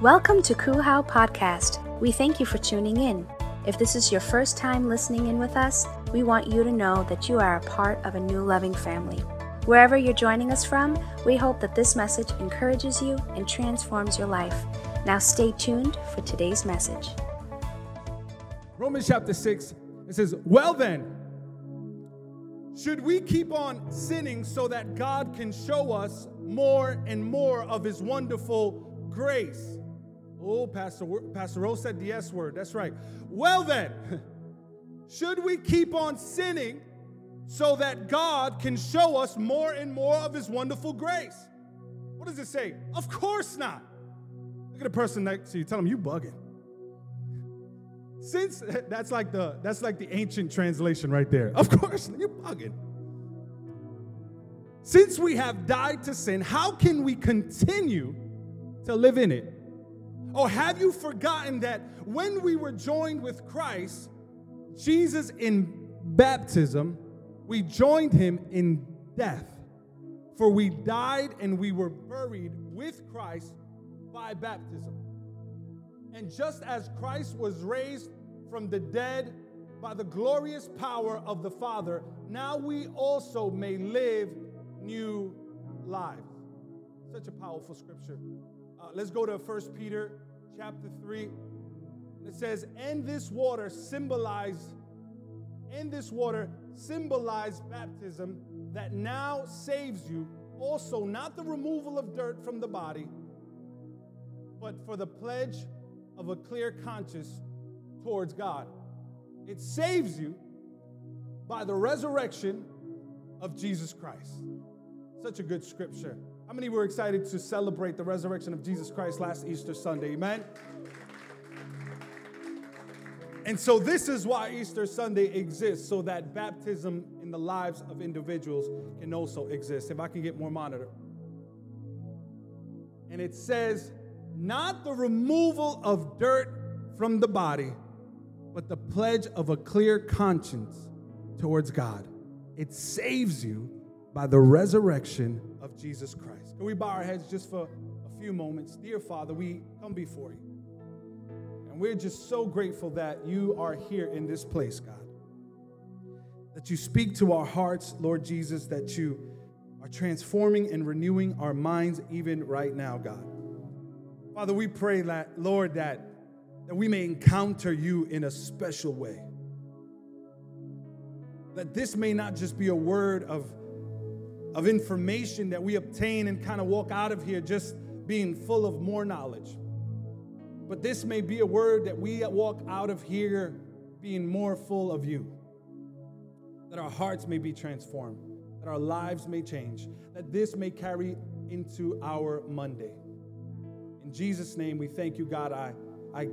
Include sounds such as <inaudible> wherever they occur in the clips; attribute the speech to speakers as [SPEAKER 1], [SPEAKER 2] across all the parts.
[SPEAKER 1] Welcome to Kuhau Podcast. We thank you for tuning in. If this is your first time listening in with us, we want you to know that you are a part of a new loving family. Wherever you're joining us from, we hope that this message encourages you and transforms your life. Now stay tuned for today's message.
[SPEAKER 2] Romans chapter 6, it says, Well then, should we keep on sinning so that God can show us more and more of his wonderful grace? Oh, Pastor, Pastor Rose said the S word. That's right. Well then, <laughs> should we keep on sinning so that God can show us more and more of his wonderful grace? What does it say? Of course not. Look at the person next to you. Tell them you bugging. Since <laughs> that's like the that's like the ancient translation right there. Of course, <laughs> you're bugging. Since we have died to sin, how can we continue to live in it? Or have you forgotten that when we were joined with Christ, Jesus in baptism, we joined him in death? For we died and we were buried with Christ by baptism. And just as Christ was raised from the dead by the glorious power of the Father, now we also may live new lives. Such a powerful scripture. Uh, let's go to 1 Peter chapter 3. It says, And this water symbolize, and this water symbolize baptism that now saves you, also not the removal of dirt from the body, but for the pledge of a clear conscience towards God. It saves you by the resurrection of Jesus Christ. Such a good scripture. How many were excited to celebrate the resurrection of Jesus Christ last Easter Sunday? Amen. And so, this is why Easter Sunday exists, so that baptism in the lives of individuals can also exist. If I can get more monitor. And it says, not the removal of dirt from the body, but the pledge of a clear conscience towards God. It saves you by the resurrection of Jesus Christ. Can we bow our heads just for a few moments? Dear Father, we come before you. And we're just so grateful that you are here in this place, God. That you speak to our hearts, Lord Jesus, that you are transforming and renewing our minds even right now, God. Father, we pray that, Lord, that, that we may encounter you in a special way. That this may not just be a word of, of information that we obtain and kind of walk out of here just being full of more knowledge. But this may be a word that we walk out of here being more full of you. That our hearts may be transformed, that our lives may change, that this may carry into our Monday. In Jesus' name, we thank you, God. I, I,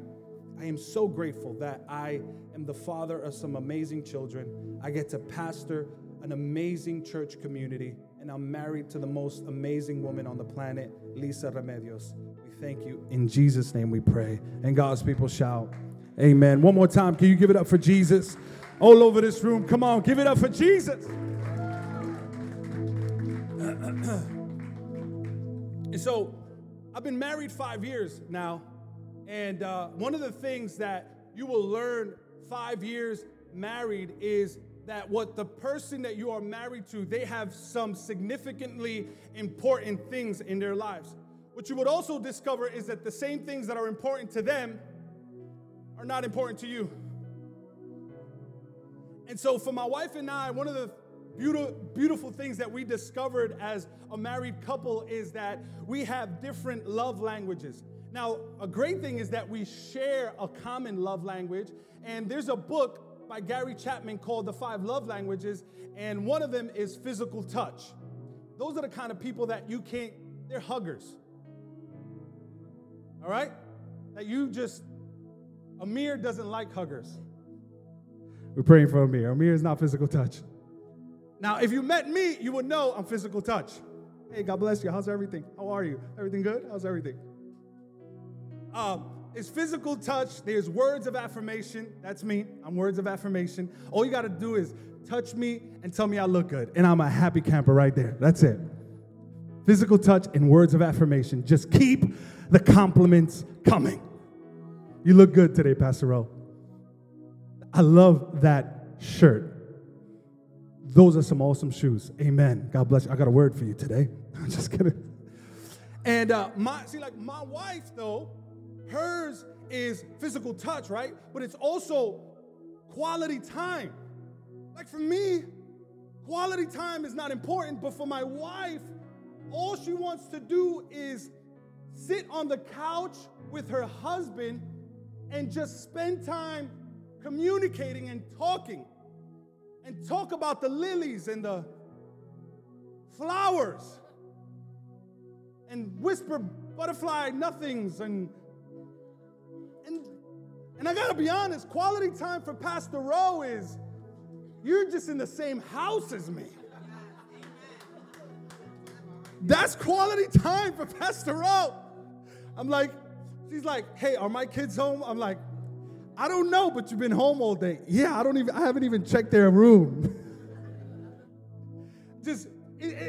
[SPEAKER 2] I am so grateful that I am the father of some amazing children. I get to pastor an amazing church community, and I'm married to the most amazing woman on the planet, Lisa Remedios. We thank you. In Jesus' name we pray. And God's people shout, Amen. One more time, can you give it up for Jesus? All over this room, come on, give it up for Jesus. <clears throat> and so, I've been married five years now, and uh, one of the things that you will learn five years married is that what the person that you are married to, they have some significantly important things in their lives. What you would also discover is that the same things that are important to them are not important to you. And so, for my wife and I, one of the beautiful, beautiful things that we discovered as a married couple is that we have different love languages. Now, a great thing is that we share a common love language, and there's a book by Gary Chapman called The Five Love Languages, and one of them is physical touch. Those are the kind of people that you can't, they're huggers. All right? That you just, Amir doesn't like huggers. We're praying for Amir. Amir is not physical touch. Now, if you met me, you would know I'm physical touch. Hey, God bless you. How's everything? How are you? Everything good? How's everything? Um, it's physical touch. There's words of affirmation. That's me. I'm words of affirmation. All you got to do is touch me and tell me I look good. And I'm a happy camper right there. That's it. Physical touch and words of affirmation. Just keep the compliments coming. You look good today, Pastor Ro. I love that shirt. Those are some awesome shoes. Amen. God bless you. I got a word for you today. <laughs> I'm just kidding. And uh, my see, like my wife though, hers is physical touch, right? But it's also quality time. Like for me, quality time is not important, but for my wife, all she wants to do is sit on the couch with her husband and just spend time communicating and talking and talk about the lilies and the flowers and whisper butterfly nothings and and I gotta be honest, quality time for Pastor Rowe is you're just in the same house as me. That's quality time for Pastor Rowe. I'm like, she's like, hey, are my kids home? I'm like, I don't know, but you've been home all day. Yeah, I don't even, I haven't even checked their room. <laughs> just,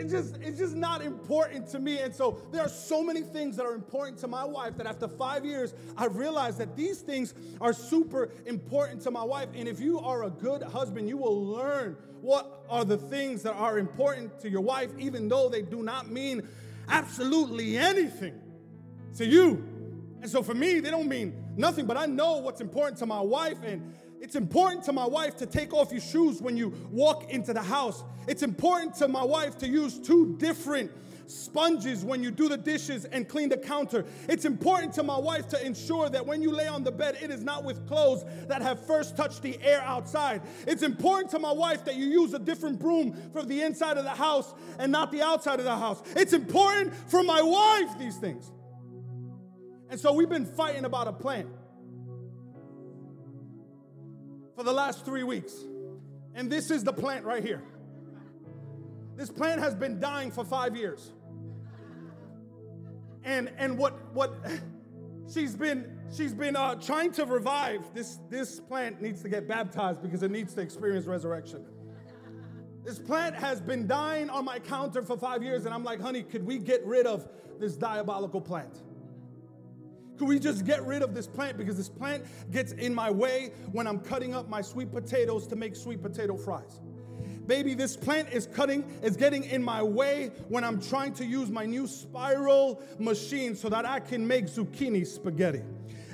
[SPEAKER 2] it, just, it's just not important to me. And so there are so many things that are important to my wife that after five years, I realized that these things are super important to my wife. And if you are a good husband, you will learn what are the things that are important to your wife, even though they do not mean absolutely anything to you. And so for me, they don't mean nothing, but I know what's important to my wife. And it's important to my wife to take off your shoes when you walk into the house. It's important to my wife to use two different sponges when you do the dishes and clean the counter. It's important to my wife to ensure that when you lay on the bed, it is not with clothes that have first touched the air outside. It's important to my wife that you use a different broom for the inside of the house and not the outside of the house. It's important for my wife, these things. And so we've been fighting about a plant for the last three weeks. And this is the plant right here. This plant has been dying for five years. And, and what, what she's been, she's been uh, trying to revive, this, this plant needs to get baptized because it needs to experience resurrection. This plant has been dying on my counter for five years, and I'm like, honey, could we get rid of this diabolical plant? Could we just get rid of this plant because this plant gets in my way when I'm cutting up my sweet potatoes to make sweet potato fries? Baby, this plant is cutting, is getting in my way when I'm trying to use my new spiral machine so that I can make zucchini spaghetti.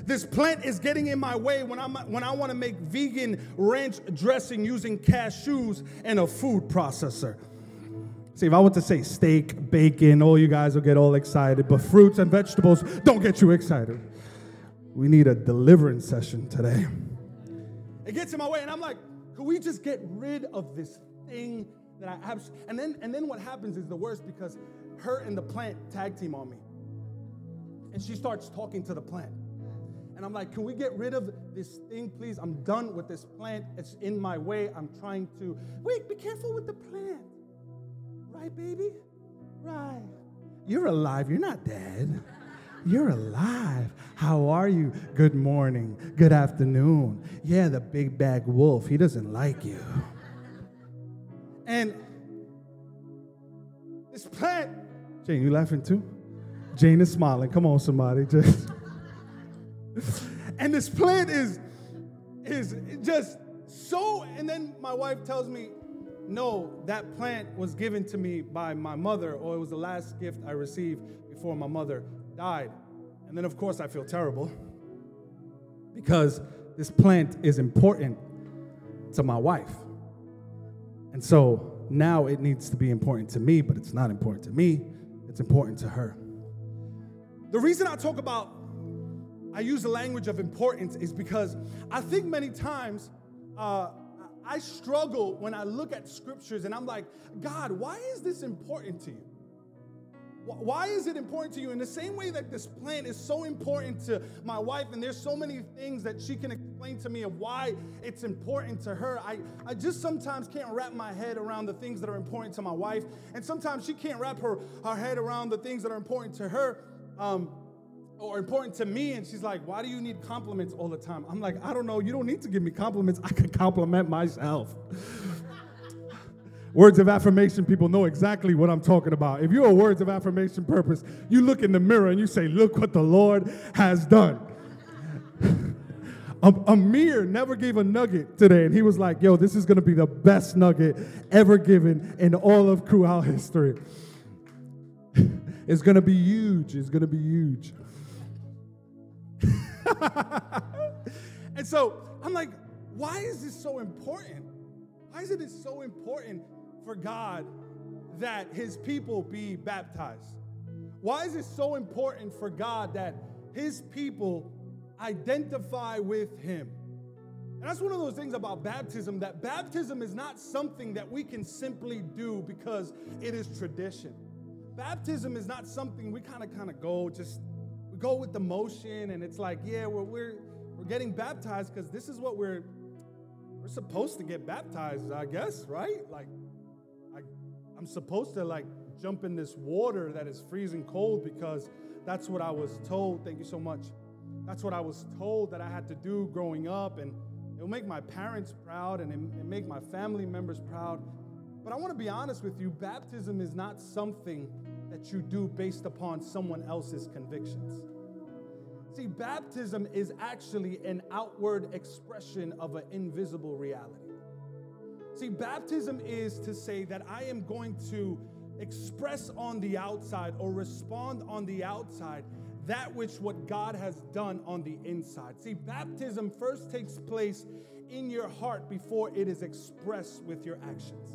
[SPEAKER 2] This plant is getting in my way when, I'm, when I want to make vegan ranch dressing using cashews and a food processor. See, if I want to say steak, bacon, all you guys will get all excited, but fruits and vegetables don't get you excited. We need a deliverance session today. It gets in my way, and I'm like, could we just get rid of this thing that I have? And then, and then what happens is the worst because her and the plant tag team on me. And she starts talking to the plant. And I'm like, can we get rid of this thing, please? I'm done with this plant. It's in my way. I'm trying to. Wait, be careful with the plant. Right, baby? Right. You're alive. You're not dead. You're alive. How are you? Good morning. Good afternoon. Yeah, the big bag wolf. He doesn't like you. And this plant, Jane, you laughing too? Jane is smiling. Come on, somebody. Just and this plant is is just so. And then my wife tells me, no, that plant was given to me by my mother, or it was the last gift I received before my mother died. And then, of course, I feel terrible <laughs> because this plant is important to my wife. And so now it needs to be important to me, but it's not important to me, it's important to her. The reason I talk about, I use the language of importance is because I think many times, uh, I struggle when I look at scriptures and I'm like, God, why is this important to you? Why is it important to you? In the same way that this plant is so important to my wife, and there's so many things that she can explain to me of why it's important to her, I, I just sometimes can't wrap my head around the things that are important to my wife. And sometimes she can't wrap her, her head around the things that are important to her. Um, or important to me. And she's like, Why do you need compliments all the time? I'm like, I don't know. You don't need to give me compliments. I can compliment myself. <laughs> Words of affirmation people know exactly what I'm talking about. If you're a words of affirmation purpose, you look in the mirror and you say, Look what the Lord has done. <laughs> Amir never gave a nugget today, and he was like, Yo, this is gonna be the best nugget ever given in all of Cru history. <laughs> it's gonna be huge. It's gonna be huge. <laughs> and so I'm like, why is this so important? Why is it so important for God that his people be baptized? Why is it so important for God that his people identify with him? And that's one of those things about baptism that baptism is not something that we can simply do because it is tradition. Baptism is not something we kind of kind of go just go with the motion and it's like, yeah, we're we're, we're getting baptized because this is what we're we're supposed to get baptized, I guess, right? Like I I'm supposed to like jump in this water that is freezing cold because that's what I was told. Thank you so much. That's what I was told that I had to do growing up and It'll make my parents proud and it, make my family members proud. But I want to be honest with you baptism is not something that you do based upon someone else's convictions. See, baptism is actually an outward expression of an invisible reality. See, baptism is to say that I am going to express on the outside or respond on the outside that which what God has done on the inside. See, baptism first takes place in your heart before it is expressed with your actions.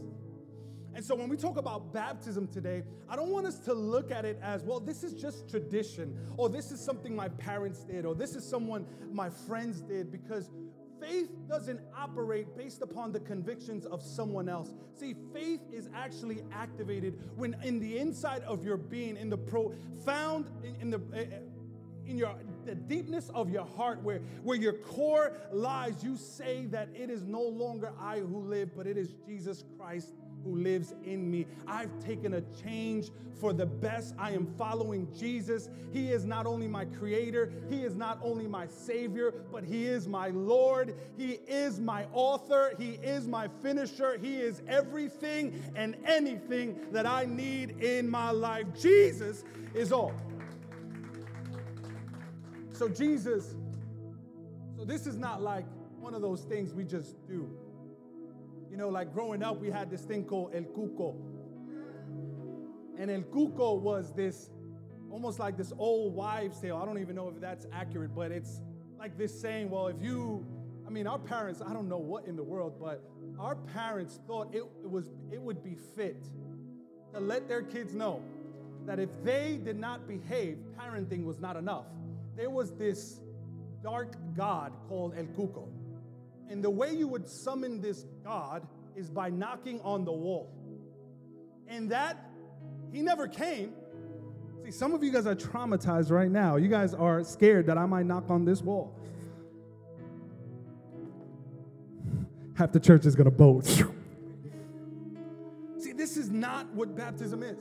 [SPEAKER 2] And so when we talk about baptism today, I don't want us to look at it as, well, this is just tradition, or this is something my parents did, or this is someone my friends did, because faith doesn't operate based upon the convictions of someone else. See, faith is actually activated when in the inside of your being, in the profound, in, in the eh, eh, in your the deepness of your heart where where your core lies you say that it is no longer i who live but it is jesus christ who lives in me. I've taken a change for the best. I am following Jesus. He is not only my creator, He is not only my Savior, but He is my Lord. He is my author. He is my finisher. He is everything and anything that I need in my life. Jesus is all. So, Jesus, so this is not like one of those things we just do. You know, like growing up, we had this thing called El Cuco. And El Cuco was this almost like this old wives' tale. I don't even know if that's accurate, but it's like this saying, well, if you, I mean, our parents, I don't know what in the world, but our parents thought it, it was it would be fit to let their kids know that if they did not behave, parenting was not enough. There was this dark god called El Cuco. And the way you would summon this God is by knocking on the wall. And that, he never came. See, some of you guys are traumatized right now. You guys are scared that I might knock on this wall. <sighs> Half the church is going to bolt. <laughs> See, this is not what baptism is.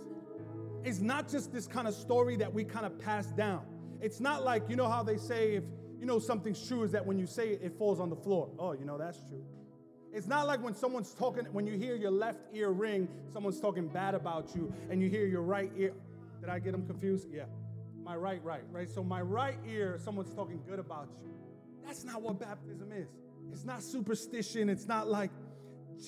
[SPEAKER 2] It's not just this kind of story that we kind of pass down. It's not like, you know how they say if you know something's true is that when you say it, it falls on the floor. Oh, you know, that's true. It's not like when someone's talking, when you hear your left ear ring, someone's talking bad about you, and you hear your right ear. Did I get them confused? Yeah. My right, right, right. So my right ear, someone's talking good about you. That's not what baptism is. It's not superstition. It's not like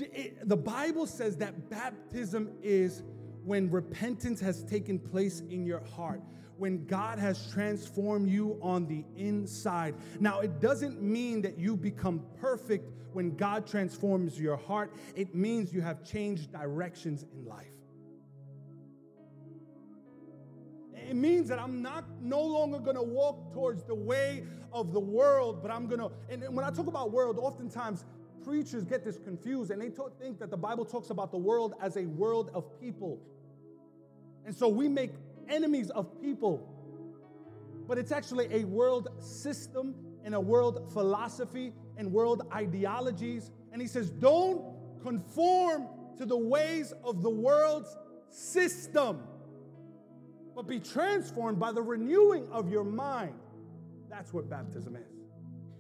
[SPEAKER 2] it, the Bible says that baptism is when repentance has taken place in your heart when God has transformed you on the inside. Now, it doesn't mean that you become perfect when God transforms your heart, it means you have changed directions in life. It means that I'm not no longer going to walk towards the way of the world, but I'm going to. And when I talk about world, oftentimes preachers get this confused and they think that the Bible talks about the world as a world of people. And so we make enemies of people, but it's actually a world system and a world philosophy and world ideologies. And he says, don't conform to the ways of the world's system, but be transformed by the renewing of your mind. That's what baptism is.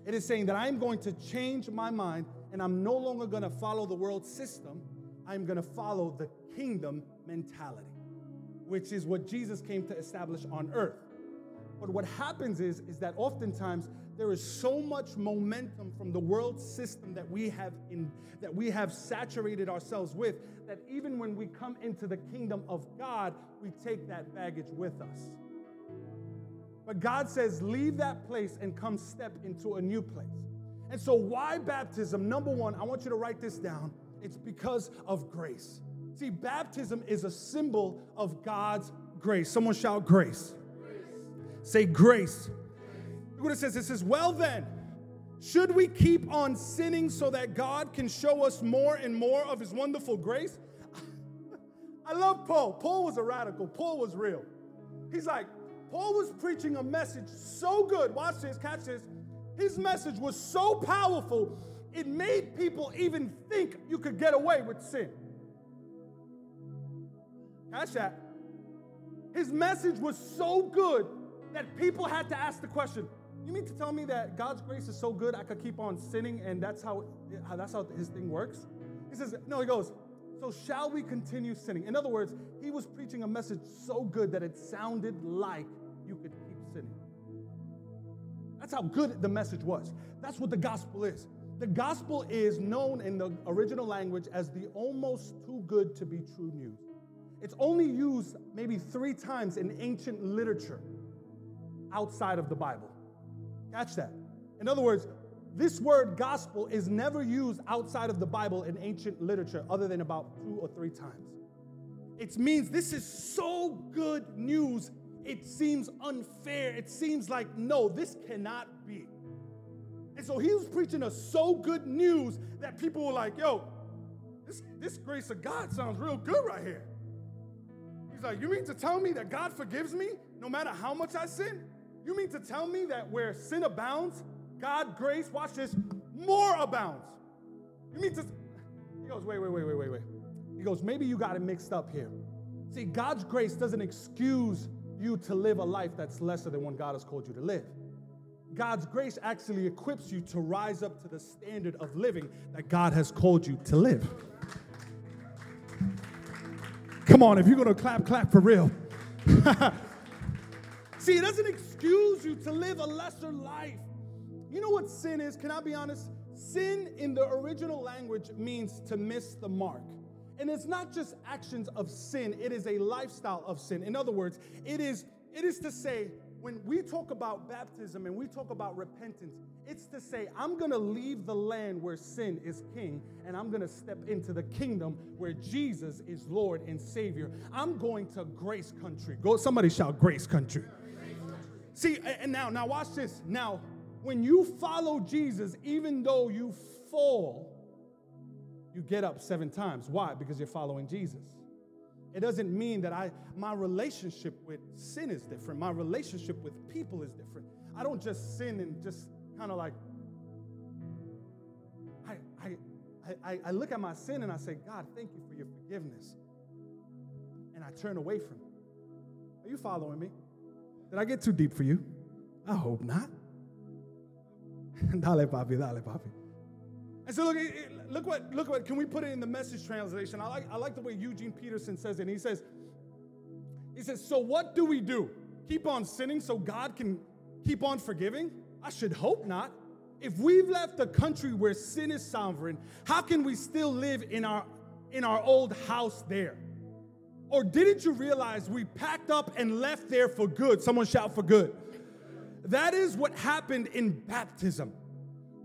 [SPEAKER 2] It is saying that I'm going to change my mind and I'm no longer going to follow the world system, I'm going to follow the kingdom mentality, which is what Jesus came to establish on earth. But what happens is, is that oftentimes there is so much momentum from the world system that we have in that we have saturated ourselves with that even when we come into the kingdom of God, we take that baggage with us. But God says, leave that place and come step into a new place. And so, why baptism? Number one, I want you to write this down. It's because of grace. See, baptism is a symbol of God's grace. Someone shout grace. grace. Say grace. Look what it says. It says, Well then, should we keep on sinning so that God can show us more and more of his wonderful grace? <laughs> I love Paul. Paul was a radical, Paul was real. He's like, Paul was preaching a message so good. Watch this, catch this. His message was so powerful, it made people even think you could get away with sin. Catch that. His message was so good that people had to ask the question you mean to tell me that God's grace is so good I could keep on sinning and that's how, how that's how his thing works? He says, no, he goes, so shall we continue sinning? In other words, he was preaching a message so good that it sounded like you could keep sinning. That's how good the message was. That's what the gospel is. The gospel is known in the original language as the almost too good to be true news. It's only used maybe three times in ancient literature outside of the Bible. Catch that. In other words, this word gospel is never used outside of the Bible in ancient literature other than about two or three times. It means this is so good news, it seems unfair. It seems like, no, this cannot be. And so he was preaching a so good news that people were like, yo, this, this grace of God sounds real good right here. He's like, you mean to tell me that God forgives me no matter how much I sin? You mean to tell me that where sin abounds, God grace, watch this, more abounds? You mean to. He goes, wait, wait, wait, wait, wait, wait. He goes, maybe you got it mixed up here. See, God's grace doesn't excuse you to live a life that's lesser than what God has called you to live. God's grace actually equips you to rise up to the standard of living that God has called you to live. Come on, if you're gonna clap, clap for real. <laughs> See, it doesn't excuse you to live a lesser life. You know what sin is? Can I be honest? Sin in the original language means to miss the mark. And it's not just actions of sin, it is a lifestyle of sin. In other words, it is it is to say when we talk about baptism and we talk about repentance, it's to say, I'm gonna leave the land where sin is king and I'm gonna step into the kingdom where Jesus is Lord and Savior. I'm going to grace country. Go, somebody shout grace country. See, and now, now watch this. Now, when you follow Jesus, even though you fall, you get up seven times. Why? Because you're following Jesus. It doesn't mean that I my relationship with sin is different. My relationship with people is different. I don't just sin and just kind of like I, I I I look at my sin and I say, God, thank you for your forgiveness. And I turn away from it. Are you following me? Did I get too deep for you? I hope not. <laughs> dale, papi, dale, papi. And so look, look what, look what, can we put it in the message translation? I like, I like the way Eugene Peterson says it. He says, he says, so what do we do? Keep on sinning so God can keep on forgiving? I should hope not. If we've left a country where sin is sovereign, how can we still live in our in our old house there? Or didn't you realize we packed up and left there for good? Someone shout for good. That is what happened in baptism.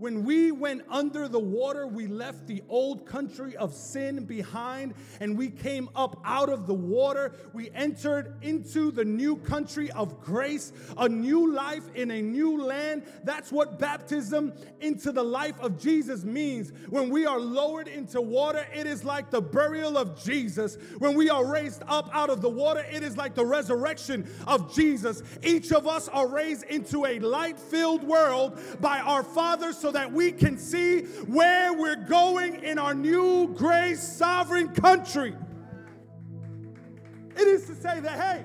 [SPEAKER 2] When we went under the water, we left the old country of sin behind and we came up out of the water. We entered into the new country of grace, a new life in a new land. That's what baptism into the life of Jesus means. When we are lowered into water, it is like the burial of Jesus. When we are raised up out of the water, it is like the resurrection of Jesus. Each of us are raised into a light filled world by our Father. So that we can see where we're going in our new grace sovereign country. It is to say that, hey,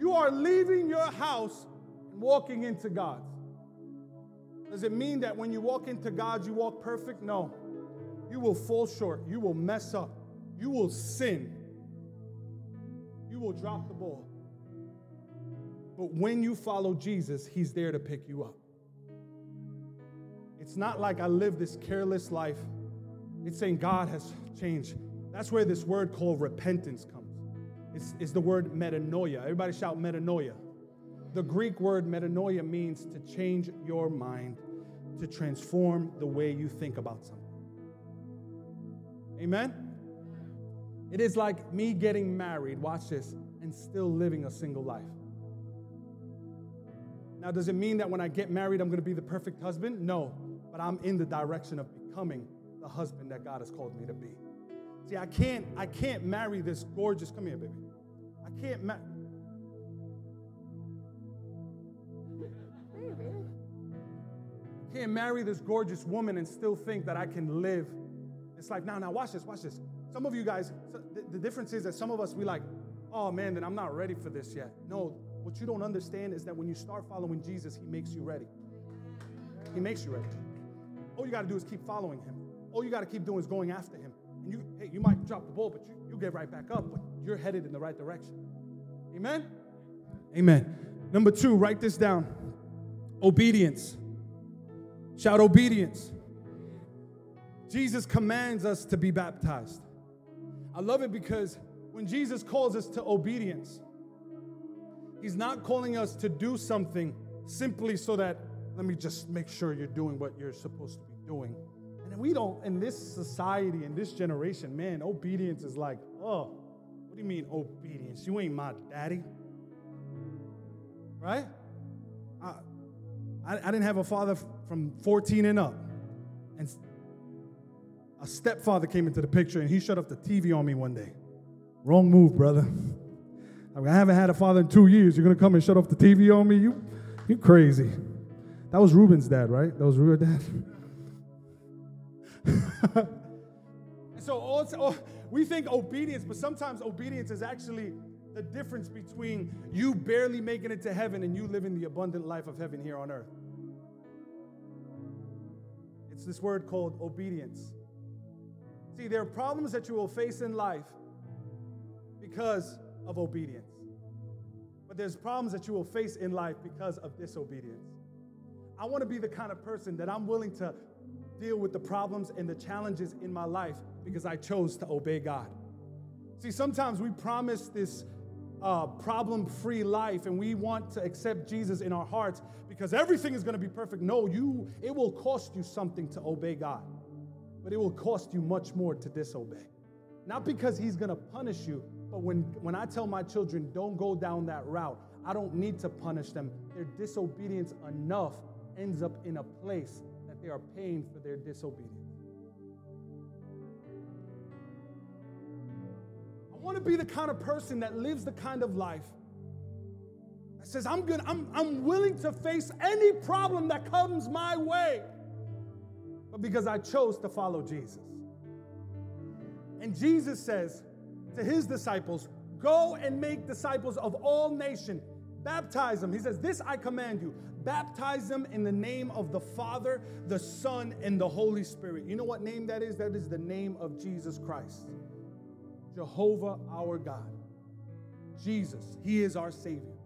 [SPEAKER 2] you are leaving your house and walking into God's. Does it mean that when you walk into God, you walk perfect? No. You will fall short. You will mess up. you will sin. You will drop the ball. But when you follow Jesus, He's there to pick you up. It's not like I live this careless life. It's saying God has changed. That's where this word called repentance comes. It's, it's the word metanoia. Everybody shout metanoia. The Greek word metanoia means to change your mind, to transform the way you think about something. Amen? It is like me getting married, watch this, and still living a single life. Now, does it mean that when I get married, I'm gonna be the perfect husband? No, but I'm in the direction of becoming the husband that God has called me to be. See, I can't, I can't marry this gorgeous, come here, baby. I can't marry. Can't marry this gorgeous woman and still think that I can live this life. Now, now, watch this, watch this. Some of you guys, the, the difference is that some of us, we like, oh man, then I'm not ready for this yet. No, what you don't understand is that when you start following Jesus, He makes you ready. He makes you ready. All you got to do is keep following Him. All you got to keep doing is going after Him. And you, hey, you might drop the ball, but you, you get right back up, but you're headed in the right direction. Amen? Amen. Number two, write this down obedience. Shout obedience. Jesus commands us to be baptized. I love it because when Jesus calls us to obedience, He's not calling us to do something simply so that, let me just make sure you're doing what you're supposed to be doing. And we don't, in this society, in this generation, man, obedience is like, oh, what do you mean obedience? You ain't my daddy. Right? I, I, I didn't have a father from 14 and up. And a stepfather came into the picture and he shut off the TV on me one day. Wrong move, brother. I, mean, I haven't had a father in two years. You're gonna come and shut off the TV on me? You, you crazy. That was Ruben's dad, right? That was Ruben's dad. <laughs> so we think obedience, but sometimes obedience is actually the difference between you barely making it to heaven and you living the abundant life of heaven here on earth. It's this word called obedience. See, there are problems that you will face in life because of obedience. But there's problems that you will face in life because of disobedience. I want to be the kind of person that I'm willing to deal with the problems and the challenges in my life because I chose to obey God. See, sometimes we promise this uh, problem free life and we want to accept Jesus in our hearts because everything is going to be perfect. No, you, it will cost you something to obey God, but it will cost you much more to disobey. Not because He's going to punish you, but when, when I tell my children, don't go down that route, I don't need to punish them. Their disobedience enough ends up in a place that they are paying for their disobedience. I want to be the kind of person that lives the kind of life that says, I'm good, I'm, I'm willing to face any problem that comes my way, but because I chose to follow Jesus. And Jesus says, to his disciples, Go and make disciples of all nations. Baptize them. He says, This I command you. Baptize them in the name of the Father, the Son, and the Holy Spirit. You know what name that is? That is the name of Jesus Christ. Jehovah our God. Jesus. He is our Savior.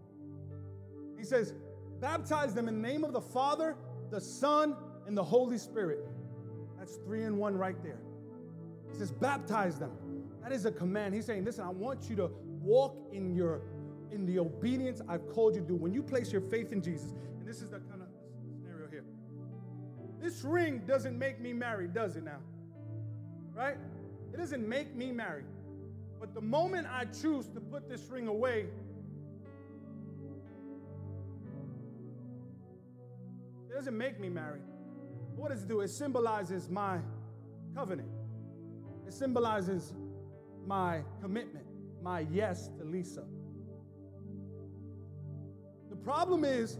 [SPEAKER 2] He says, Baptize them in the name of the Father, the Son, and the Holy Spirit. That's three in one right there. He says, Baptize them. That is a command. He's saying, listen, I want you to walk in your in the obedience I've called you to do. When you place your faith in Jesus, this is the kind of scenario here. This ring doesn't make me married, does it now? Right? It doesn't make me married. But the moment I choose to put this ring away, it doesn't make me married. What does it do? It symbolizes my covenant. It symbolizes my commitment, my yes to Lisa. The problem is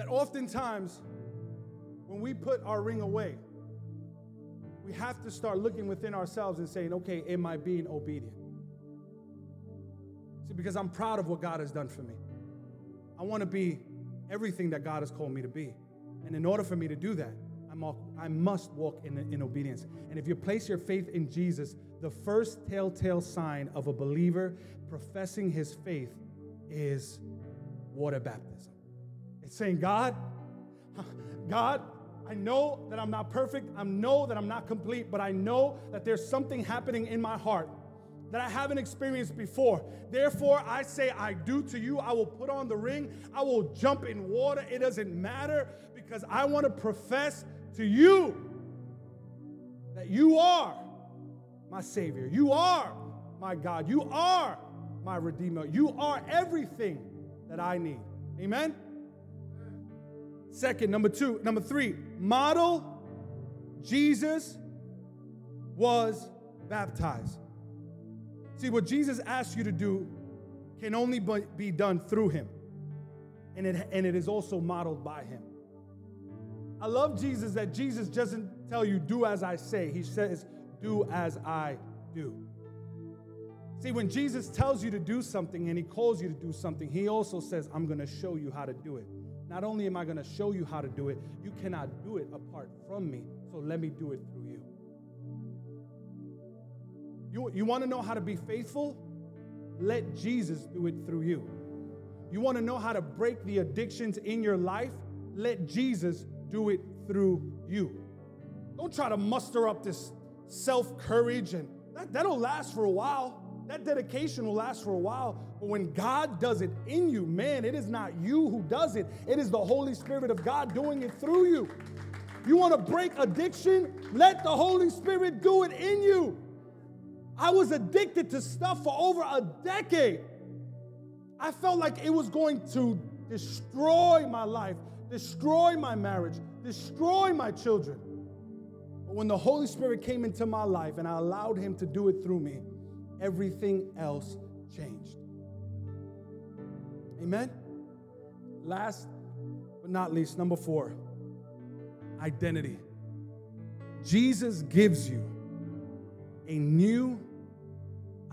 [SPEAKER 2] that oftentimes when we put our ring away, we have to start looking within ourselves and saying, okay, am I being obedient? See, because I'm proud of what God has done for me. I want to be everything that God has called me to be. And in order for me to do that, I must walk in, in obedience. And if you place your faith in Jesus, the first telltale sign of a believer professing his faith is water baptism. It's saying, God, God, I know that I'm not perfect. I know that I'm not complete, but I know that there's something happening in my heart that I haven't experienced before. Therefore, I say, I do to you. I will put on the ring. I will jump in water. It doesn't matter because I want to profess to you that you are my Savior. You are my God. You are my Redeemer. You are everything that I need. Amen? Second, number two, number three, model Jesus was baptized. See, what Jesus asks you to do can only be done through him, and it, and it is also modeled by him. I love Jesus that Jesus doesn't tell you, do as I say. He says, do as I do. See, when Jesus tells you to do something and he calls you to do something, he also says, I'm going to show you how to do it. Not only am I going to show you how to do it, you cannot do it apart from me. So let me do it through you. You, you want to know how to be faithful? Let Jesus do it through you. You want to know how to break the addictions in your life? Let Jesus do it through you. Don't try to muster up this self courage, and that, that'll last for a while. That dedication will last for a while. But when God does it in you, man, it is not you who does it, it is the Holy Spirit of God doing it through you. You want to break addiction? Let the Holy Spirit do it in you. I was addicted to stuff for over a decade. I felt like it was going to destroy my life destroy my marriage, destroy my children. But when the Holy Spirit came into my life and I allowed Him to do it through me, everything else changed. Amen? Last but not least, number four identity. Jesus gives you a new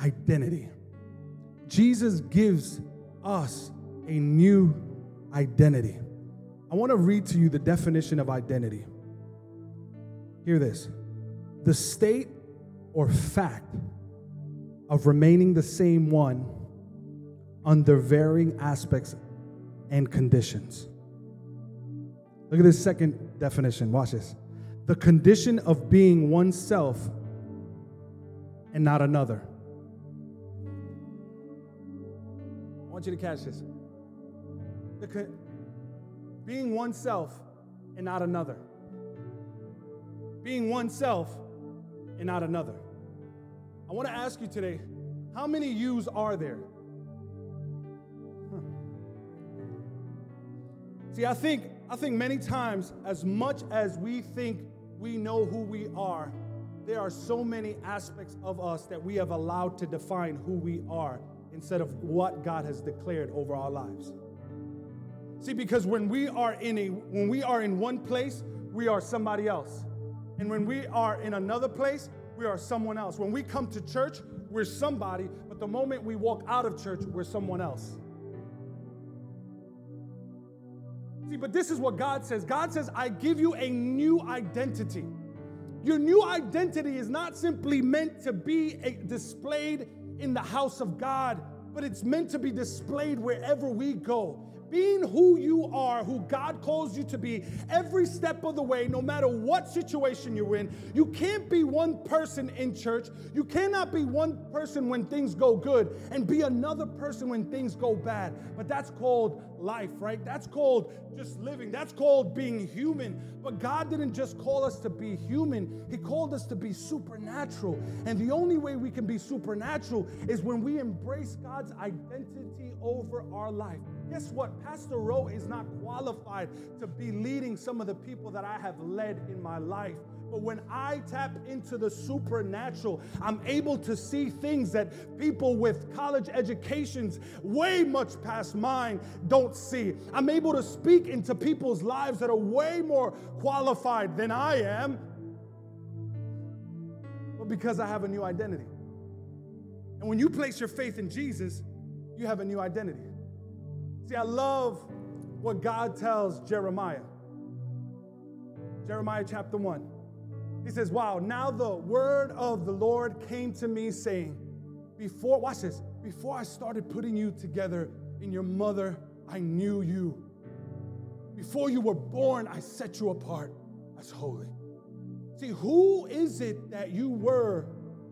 [SPEAKER 2] identity. Jesus gives us a new identity. I want to read to you the definition of identity. Hear this the state or fact of remaining the same one under varying aspects and conditions. Look at this second definition. Watch this. The condition of being oneself and not another. I want you to catch this. The, being oneself and not another. Being oneself and not another. I want to ask you today how many yous are there? Huh. See, I think, I think many times, as much as we think we know who we are, there are so many aspects of us that we have allowed to define who we are instead of what God has declared over our lives. See, because when we are in a when we are in one place, we are somebody else. And when we are in another place, we are someone else. When we come to church, we're somebody, but the moment we walk out of church, we're someone else. See, but this is what God says God says, I give you a new identity. Your new identity is not simply meant to be displayed in the house of God, but it's meant to be displayed wherever we go being who you are, who God calls you to be, every step of the way, no matter what situation you're in. You can't be one person in church. You cannot be one person when things go good and be another person when things go bad. But that's called life, right? That's called just living. That's called being human. But God didn't just call us to be human, He called us to be supernatural. And the only way we can be supernatural is when we embrace God's identity over our life. Guess what? Pastor Rowe is not qualified to be leading some of the people that I have led in my life. But when I tap into the supernatural, I'm able to see things that people with college educations way much past mine don't see. I'm able to speak into people's lives that are way more qualified than I am. But because I have a new identity. And when you place your faith in Jesus, you have a new identity. See, I love what God tells Jeremiah. Jeremiah chapter 1. He says, Wow, now the word of the Lord came to me saying, Before, watch this, before I started putting you together in your mother, I knew you. Before you were born, I set you apart as holy. See, who is it that you were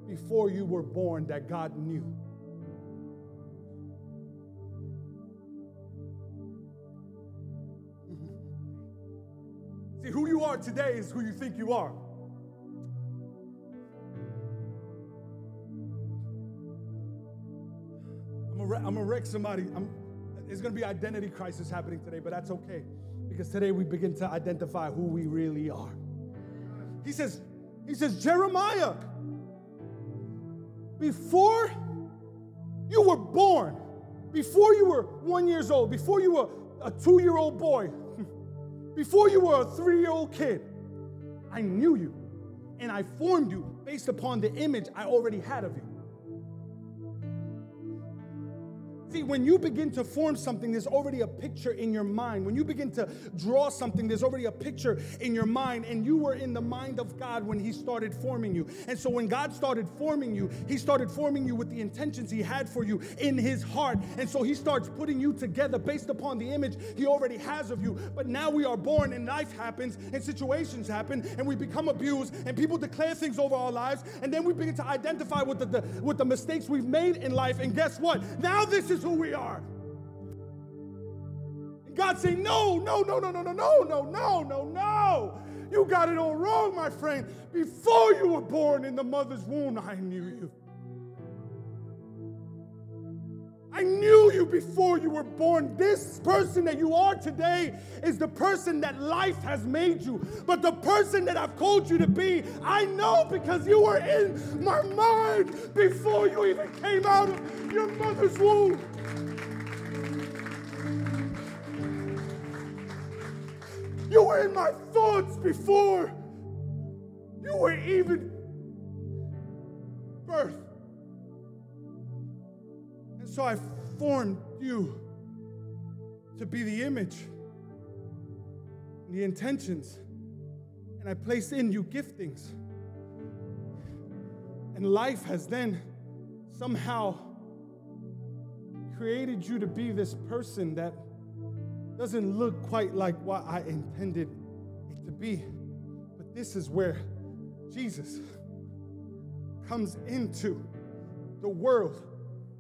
[SPEAKER 2] before you were born that God knew? Are today is who you think you are. I'm gonna wreck somebody. I'm, there's gonna be identity crisis happening today, but that's okay because today we begin to identify who we really are. He says, he says, Jeremiah, before you were born, before you were one years old, before you were a two-year-old boy, before you were a three-year-old kid, I knew you and I formed you based upon the image I already had of you. See, when you begin to form something, there's already a picture in your mind. When you begin to draw something, there's already a picture in your mind. And you were in the mind of God when He started forming you. And so when God started forming you, He started forming you with the intentions He had for you in His heart. And so He starts putting you together based upon the image He already has of you. But now we are born and life happens and situations happen and we become abused and people declare things over our lives. And then we begin to identify with the, the with the mistakes we've made in life. And guess what? Now this is who we are. And God saying, No, no, no, no, no, no, no, no, no, no, no. You got it all wrong, my friend. Before you were born in the mother's womb, I knew you. I knew you before you were born. This person that you are today is the person that life has made you. But the person that I've called you to be, I know because you were in my mind before you even came out of your mother's womb. You were in my thoughts before you were even birthed. And so I formed you to be the image, the intentions, and I placed in you giftings. And life has then somehow created you to be this person that doesn't look quite like what I intended it to be. But this is where Jesus comes into the world.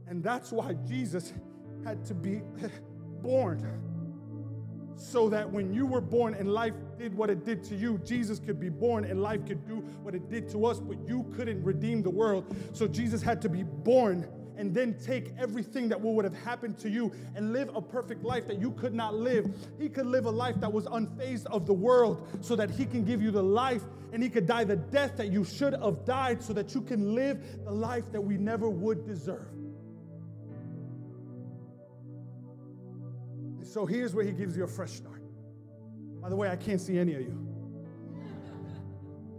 [SPEAKER 2] And that's why Jesus had to be <laughs> born. So that when you were born and life did what it did to you, Jesus could be born and life could do what it did to us, but you couldn't redeem the world. So Jesus had to be born and then take everything that would have happened to you and live a perfect life that you could not live. He could live a life that was unfazed of the world so that He can give you the life and He could die the death that you should have died so that you can live the life that we never would deserve. And so here's where He gives you a fresh start. By the way, I can't see any of you.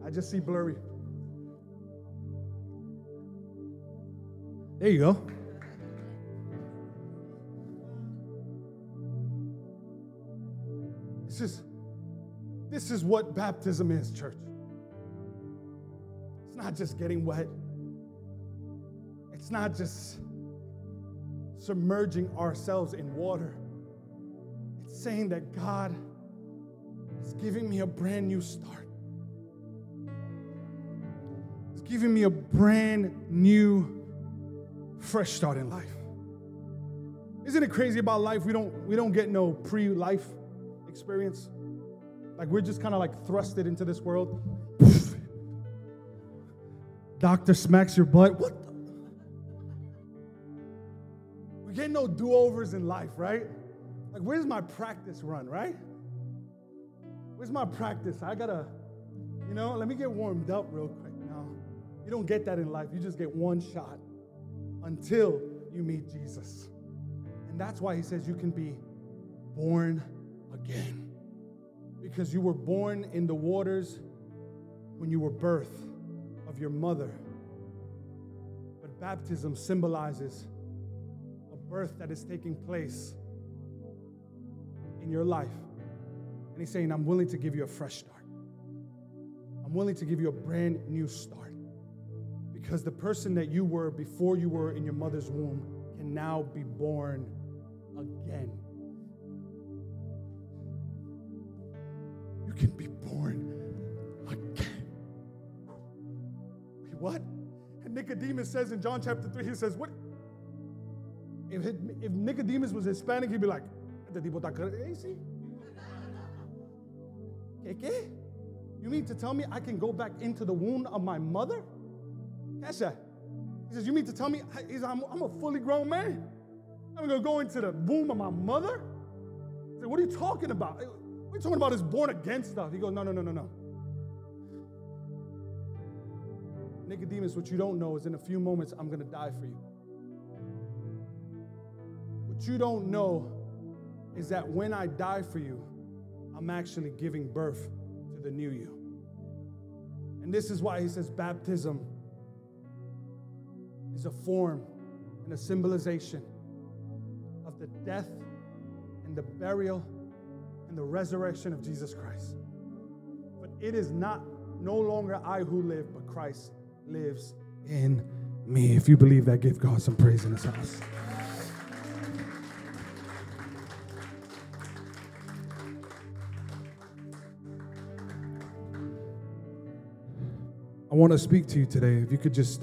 [SPEAKER 2] I just see blurry. There you go. This is, this is what baptism is, church. It's not just getting wet, it's not just submerging ourselves in water. It's saying that God is giving me a brand new start. It's giving me a brand new fresh start in life. Isn't it crazy about life? We don't we don't get no pre-life experience. Like we're just kind of like thrusted into this world. <laughs> Doctor smacks your butt. What the? We get no do-overs in life, right? Like where's my practice run, right? Where's my practice? I gotta, you know, let me get warmed up real quick. No, you don't get that in life. You just get one shot until you meet Jesus. And that's why he says you can be born again. Because you were born in the waters when you were birth of your mother. But baptism symbolizes a birth that is taking place in your life. And he's saying, I'm willing to give you a fresh start. I'm willing to give you a brand new start. Because the person that you were before you were in your mother's womb can now be born again. You can be born again. What? And Nicodemus says in John chapter 3, he says, What? If, if Nicodemus was Hispanic, he'd be like, Este tipo está crazy. ¿Qué, qué? You mean to tell me I can go back into the womb of my mother? Catch that. He says, You mean to tell me I'm, I'm a fully grown man? I'm going to go into the womb of my mother? I said, What are you talking about? What are you talking about this born again stuff? He goes, No, no, no, no, no. Nicodemus, what you don't know is in a few moments, I'm going to die for you. What you don't know is that when I die for you, I'm actually giving birth to the new you. And this is why he says baptism a form and a symbolization of the death and the burial and the resurrection of Jesus Christ. But it is not no longer I who live, but Christ lives in me. If you believe that, give God some praise in this house. I want to speak to you today. If you could just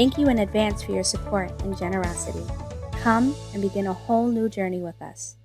[SPEAKER 1] Thank you in advance for your support and generosity. Come and begin a whole new journey with us.